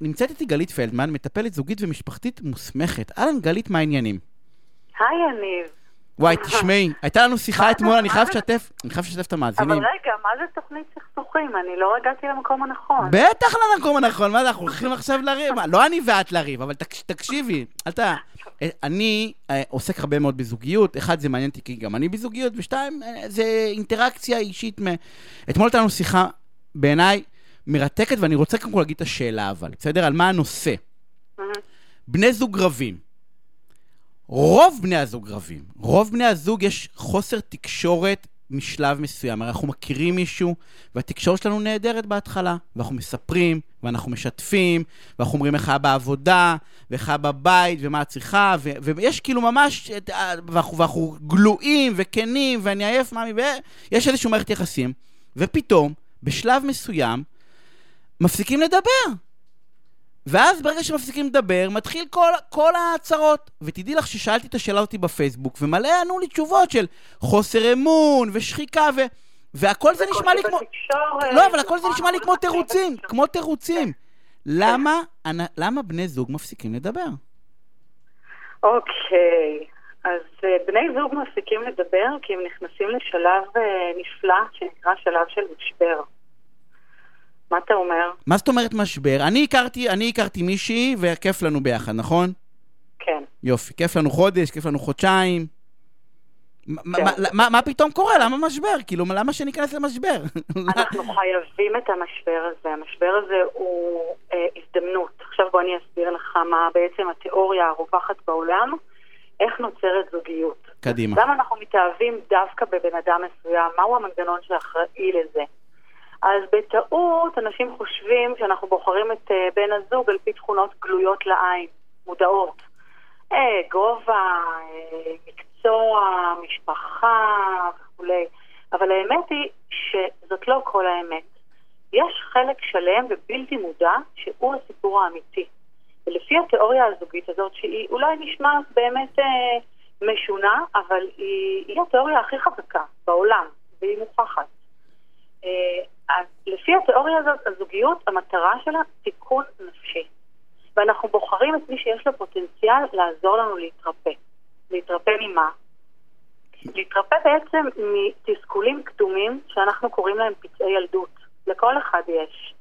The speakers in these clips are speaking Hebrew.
נמצאת איתי גלית פלדמן, מטפלת זוגית ומשפחתית מוסמכת. אהלן, גלית, מה העניינים? היי, יניב. וואי, תשמעי, הייתה לנו שיחה אתמול, אני חייב לשתף, אני חייב לשתף את אבל המאזינים. רגע, מה זה תוכנית סכסוכים? אני לא הגעתי למקום הנכון. בטח למקום הנכון, מה זה, אנחנו הולכים עכשיו לריב? לא אני ואת לריב, אבל תק- תקשיבי, אל ת... אה, אני אה, עוסק הרבה מאוד בזוגיות, אחד, זה מעניין אותי כי גם אני בזוגיות, ושתיים, אה, זה אינטראקציה אישית. אתמול הייתה לנו שיחה, בעיניי, מרתקת, ואני רוצה קודם כל להגיד את השאלה, אבל, בסדר? על מה הנושא. מהמם. בני זוג רבים. רוב בני הזוג רבים. רוב בני הזוג יש חוסר תקשורת משלב מסוים. הרי אנחנו מכירים מישהו, והתקשורת שלנו נהדרת בהתחלה. ואנחנו מספרים, ואנחנו משתפים, ואנחנו אומרים איך היה בעבודה, ואיך היה בבית, ומה את צריכה, ו- ויש כאילו ממש, את ה- ואנחנו, ואנחנו גלויים וכנים, ואני עייף, מאמי, ויש איזושהי מערכת יחסים, ופתאום, בשלב מסוים, מפסיקים לדבר. ואז ברגע שמפסיקים לדבר, מתחיל כל, כל ההצהרות. ותדעי לך ששאלתי את השאלה אותי בפייסבוק, ומלא ענו לי תשובות של חוסר אמון ושחיקה, ו... והכל זה נשמע לי כמו... לא, אבל הכל זה נכון, נשמע לי כמו תירוצים. כמו תירוצים. למה, אנ- למה בני זוג מפסיקים לדבר? אוקיי, אז אה, בני זוג מפסיקים לדבר כי הם נכנסים לשלב אה, נפלא שנקרא שלב של משבר. מה אתה אומר? מה זאת אומרת משבר? אני הכרתי, אני הכרתי מישהי, וכיף לנו ביחד, נכון? כן. יופי, כיף לנו חודש, כיף לנו חודשיים. מה- כן. מה- מה- מה פתאום קורה? למה משבר? כאילו, למה שניכנס למשבר? אנחנו חייבים את המשבר הזה. המשבר הזה הוא אה, הזדמנות. עכשיו בוא אני אסביר לך מה בעצם התיאוריה הרווחת בעולם, איך נוצרת זוגיות. קדימה. למה אנחנו מתאהבים דווקא בבן אדם מסוים? מהו המנגנון שאחראי לזה? אז בטעות אנשים חושבים שאנחנו בוחרים את אה, בן הזוג על פי תכונות גלויות לעין, מודעות. אה, גובה, אה, מקצוע, משפחה וכולי. אבל האמת היא שזאת לא כל האמת. יש חלק שלם ובלתי מודע שהוא הסיפור האמיתי. ולפי התיאוריה הזוגית הזאת, שהיא אולי נשמעת באמת אה, משונה, אבל היא, היא התיאוריה הכי חזקה בעולם, והיא מוכחת. אה, אז לפי התיאוריה הזאת, הזוגיות, המטרה שלה תיקון נפשי. ואנחנו בוחרים את מי שיש לו פוטנציאל לעזור לנו להתרפא. להתרפא ממה? להתרפא בעצם מתסכולים קדומים שאנחנו קוראים להם פצעי ילדות. לכל אחד יש.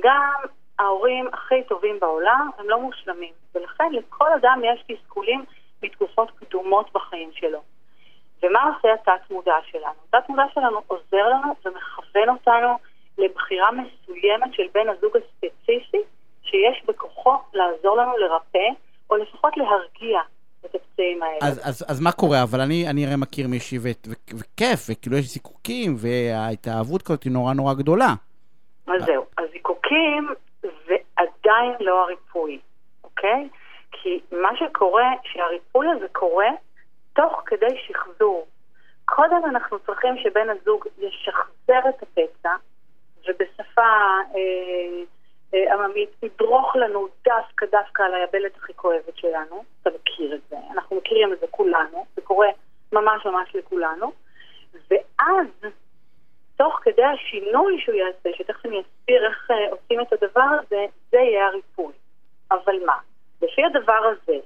גם ההורים הכי טובים בעולם הם לא מושלמים, ולכן לכל אדם יש תסכולים מתקופות קדומות בחיים שלו. ומה עושה התת-מודע שלנו? התת-מודע שלנו עוזר לנו ומכוון אותנו לבחירה מסוימת של בן הזוג הספציפי שיש בכוחו לעזור לנו לרפא, או לפחות להרגיע את הפצעים האלה. אז, אז, אז מה קורה? אבל אני, אני הרי מכיר מישהי וכיף, וכאילו יש זיקוקים, וההתאהבות כזאת היא נורא נורא גדולה. אז זהו, הזיקוקים זה עדיין לא הריפוי, אוקיי? כי מה שקורה, שהריפוי הזה קורה תוך כדי שחזור. קודם אנחנו צריכים שבן הזוג ישחזר את הפצע, ובשפה אה, אה, עממית ידרוך לנו דווקא דווקא על היבלת הכי כואבת שלנו. אתה מכיר את זה, אנחנו מכירים את זה כולנו, זה קורה ממש ממש לכולנו. ואז תוך כדי השינוי שהוא יעשה, שתכף אני אסביר איך אה, עושים את הדבר הזה, זה יהיה הריפוי. אבל מה? לפי הדבר הזה,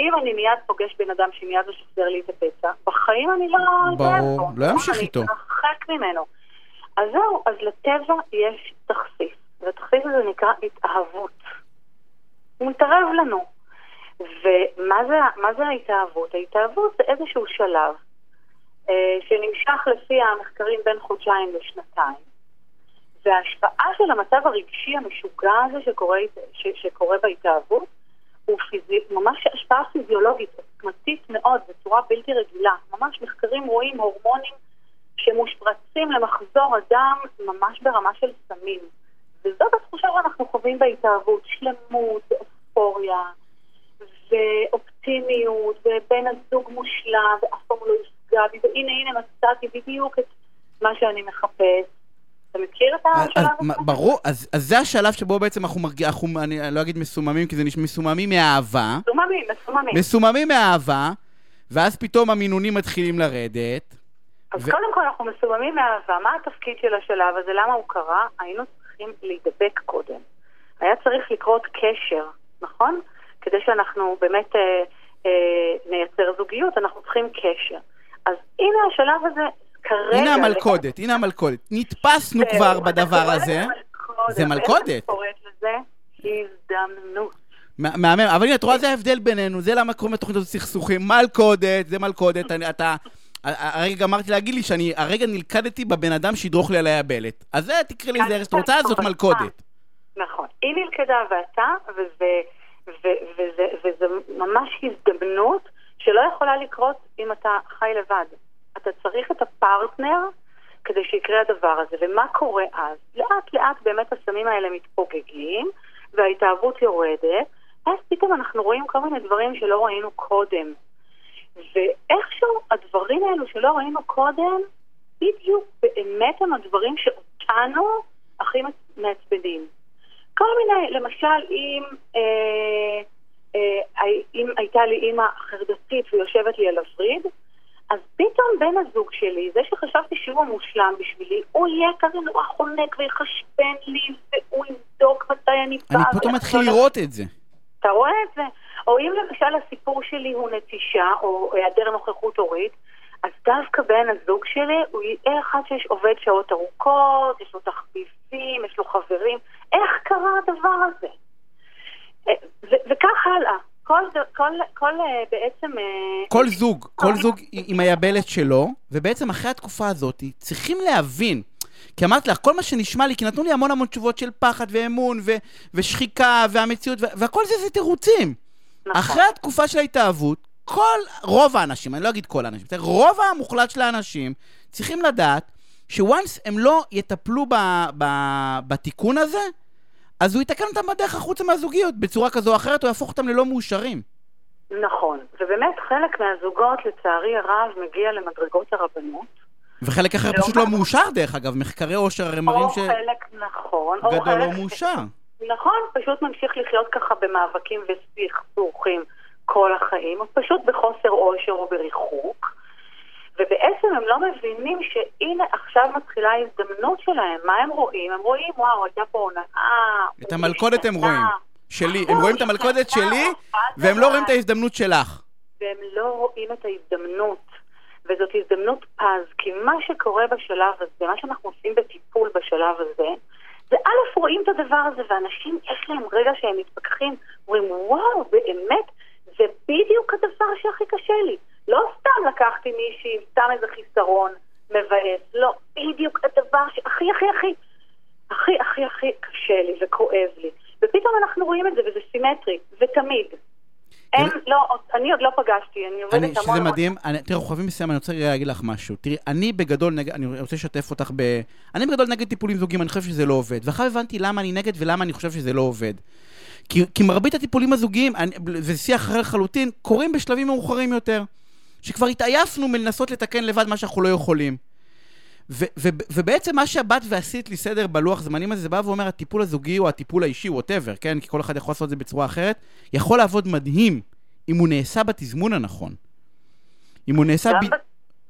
אם אני מיד פוגש בן אדם שמיד משחזר לי את הפצע, בחיים אני לא... ברור, לא ימשיך אני איתו. אתרחק ממנו. אז זהו, אז לטבע יש תכסיס, והתכסיס הזה נקרא התאהבות. הוא מתערב לנו. ומה זה, זה ההתאהבות? ההתאהבות זה איזשהו שלב אה, שנמשך לפי המחקרים בין חודשיים לשנתיים. וההשפעה של המצב הרגשי המשוגע הזה שקורה, ש, שקורה בהתאהבות הוא פיזי, ממש השפעה פיזיולוגית עוצמתית מאוד, בצורה בלתי רגילה. ממש מחקרים רואים הורמונים שמושפרצים למחזור הדם ממש ברמה של סמים. וזאת התחושה שאנחנו חווים בהתאהבות, שלמות, אופוריה, ואופטימיות, ובן הזוג מושלם, ואף פעם לא יפגע בי, והנה הנה מצאתי בדיוק את מה שאני מחפש. אתה מכיר את השלב הזה? ברור, אז, אז זה השלב שבו בעצם אנחנו מרגישים, אנחנו, אני לא אגיד מסוממים, כי זה נשמע מסוממים מאהבה. מסוממים, מסוממים. מסוממים מאהבה, ואז פתאום המינונים מתחילים לרדת. אז ו- קודם כל אנחנו מסוממים מאהבה. מה התפקיד של השלב הזה? למה הוא קרה? היינו צריכים להידבק קודם. היה צריך לקרות קשר, נכון? כדי שאנחנו באמת אה, אה, נייצר זוגיות, אנחנו צריכים קשר. אז הנה השלב הזה, כרגע... הנה המלכודת, הנה המלכודת. נתפסנו זהו, כבר בדבר הזה. זה מלכודת. איך את קוראת לזה? הזדמנות. מהמם, אבל הנה, את רואה, זה ההבדל בינינו, זה למה קוראים לתוכנית הזאת סכסוכים. מלכודת, זה מלכודת, אתה... ה- הרגע גמרתי להגיד לי שאני הרגע נלכדתי בבן אדם שידרוך לי על היבלת. אז זה, תקראי לי זה איך שאת רוצה, זאת מלכודת. נכון. היא נלכדה ואתה, וזה, ו, וזה, וזה ממש הזדמנות שלא יכולה לקרות אם אתה חי לבד. אתה צריך את הפרטנר כדי שיקרה הדבר הזה. ומה קורה אז? לאט לאט באמת הסמים האלה מתפוגגים, וההתאהבות יורדת, ואז פתאום אנחנו רואים כל מיני דברים שלא ראינו קודם. ואיכשהו הדברים האלו שלא ראינו קודם, בדיוק באמת הם הדברים שאותנו הכי מעצבנים. כל מיני, למשל, אם, אה, אה, אם הייתה לי אימא חרדתית ויושבת לי על הווריד, אז פתאום בן הזוג שלי, זה שחשבתי שהוא המושלם בשבילי, הוא יהיה כזה נורא חונק ויחשבן לי, והוא יבדוק מתי אני באה. אני פתאום מתחיל לראות את זה. אתה רואה את זה? או אם למשל הסיפור שלי הוא נטישה, או היעדר נוכחות הורית, אז דווקא בן הזוג שלי הוא יהיה אחד שיש עובד שעות ארוכות, יש לו תחביבים, יש לו חברים. איך קרה הדבר הזה? אה, וכך הלאה. כל, כל, כל אה, בעצם... אה, כל זוג, כל זוג עם היבלת שלו, ובעצם אחרי התקופה הזאת צריכים להבין. כי אמרתי לך, כל מה שנשמע לי, כי נתנו לי המון המון תשובות של פחד ואמון ו- ושחיקה והמציאות, ו- והכל זה זה תירוצים. נכון. אחרי התקופה של ההתאהבות, כל, רוב האנשים, אני לא אגיד כל האנשים? רוב המוחלט של האנשים צריכים לדעת שוואנס הם לא יטפלו ב, ב, בתיקון הזה, אז הוא יתקן אותם בדרך החוצה מהזוגיות, בצורה כזו או אחרת, הוא יהפוך אותם ללא מאושרים. נכון. ובאמת חלק מהזוגות, לצערי הרב, מגיע למדרגות הרבנות. וחלק אחר פשוט לא מאושר, דרך אגב. מחקרי עושר הרי מראים או חלק נכון, או שגדול לא. מאושר. נכון, פשוט ממשיך לחיות ככה במאבקים וסכסוכים כל החיים, או פשוט בחוסר עושר או בריחוק. ובעצם הם לא מבינים שהנה עכשיו מתחילה ההזדמנות שלהם. מה הם רואים? הם רואים, וואו, הייתה פה הונאה. את המלכודת הם השתנה." רואים. שלי. הם לא, רואים את המלכודת שלי, והם לא רואים את. ההזדמנות שלך. והם לא רואים את ההזדמנות. וזאת הזדמנות פז, כי מה שקורה בשלב הזה, מה שאנחנו עושים בטיפול בשלב הזה, זה א', רואים את הדבר הזה, ואנשים, יש להם רגע שהם מתפכחים, אומרים, וואו, באמת, זה בדיוק הדבר שהכי קשה לי. לא סתם לקחתי מישהי, סתם איזה חיסרון מבאס, לא, בדיוק הדבר שהכי הכי הכי, הכי הכי הכי קשה לי וכואב לי. ופתאום אנחנו רואים את זה, וזה סימטרי, ותמיד. אין, לא, אני עוד לא פגשתי, אני עובדת המון... שזה מדהים, אני, תראי, אנחנו חייבים לסיים, אני רוצה להגיד לך משהו. תראי, אני בגדול נגד, אני רוצה לשתף אותך ב... אני בגדול נגד טיפולים זוגיים, אני חושב שזה לא עובד. ואחר הבנתי למה אני נגד ולמה אני חושב שזה לא עובד. כי, כי מרבית הטיפולים הזוגיים, אני, זה שיח אחר לחלוטין, קורים בשלבים מאוחרים יותר. שכבר התעייפנו מלנסות לתקן לבד מה שאנחנו לא יכולים. ו- ו- ובעצם מה שבאת ועשית לי סדר בלוח זמנים הזה, זה בא ואומר, הטיפול הזוגי או הטיפול האישי, ווטאבר, כן? כי כל אחד יכול לעשות את זה בצורה אחרת, יכול לעבוד מדהים אם הוא נעשה בתזמון הנכון. אם הוא נעשה... גם ב...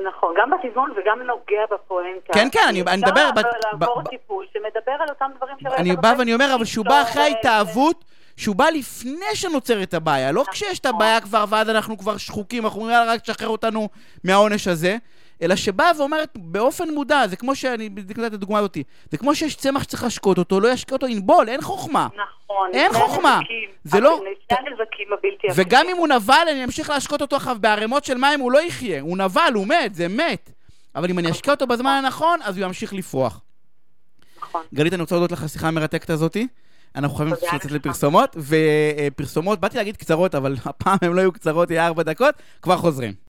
נכון, גם בתזמון וגם נוגע בפואנטה. כן, כן, אני- אני מדבר אפשר לעבור ב- טיפול שמדבר על אותם דברים שראית אני בא. ואני אומר, אבל שהוא בא אחרי ההתאהבות, שהוא בא לפני שנוצרת הבעיה, לא כשיש את הבעיה כבר, ואז אנחנו כבר שחוקים, אנחנו אומרים, יאללה, רק תשחרר אותנו מהעונש הזה, אלא שבאה ואומרת באופן מודע, זה כמו שאני, נתתי את הדוגמה הזאתי, זה כמו שיש צמח שצריך להשקות אותו, לא ישקה אותו, ינבול, אין חוכמה. נכון. אין חוכמה. הנזקים, זה לא- שני הנזקים הבלתי וגם אם הוא נבל, אני אמשיך להשקות אותו אחריו בערימות של מים, הוא לא יחיה. הוא נבל, הוא מת, זה מת. אבל אם אני אשקה אותו בזמן הנכון, אז הוא ימשיך לפרוח. נכון. גלית, אני רוצה להודות לך על השיחה המרתקת הזאתי. אנחנו חייבים לצאת. לפרסומות, ופרסומות, באתי להגיד קצרות, אבל הפעם הן לא יהיו קצרות, יהיה ארבע דקות, כבר חוזרים.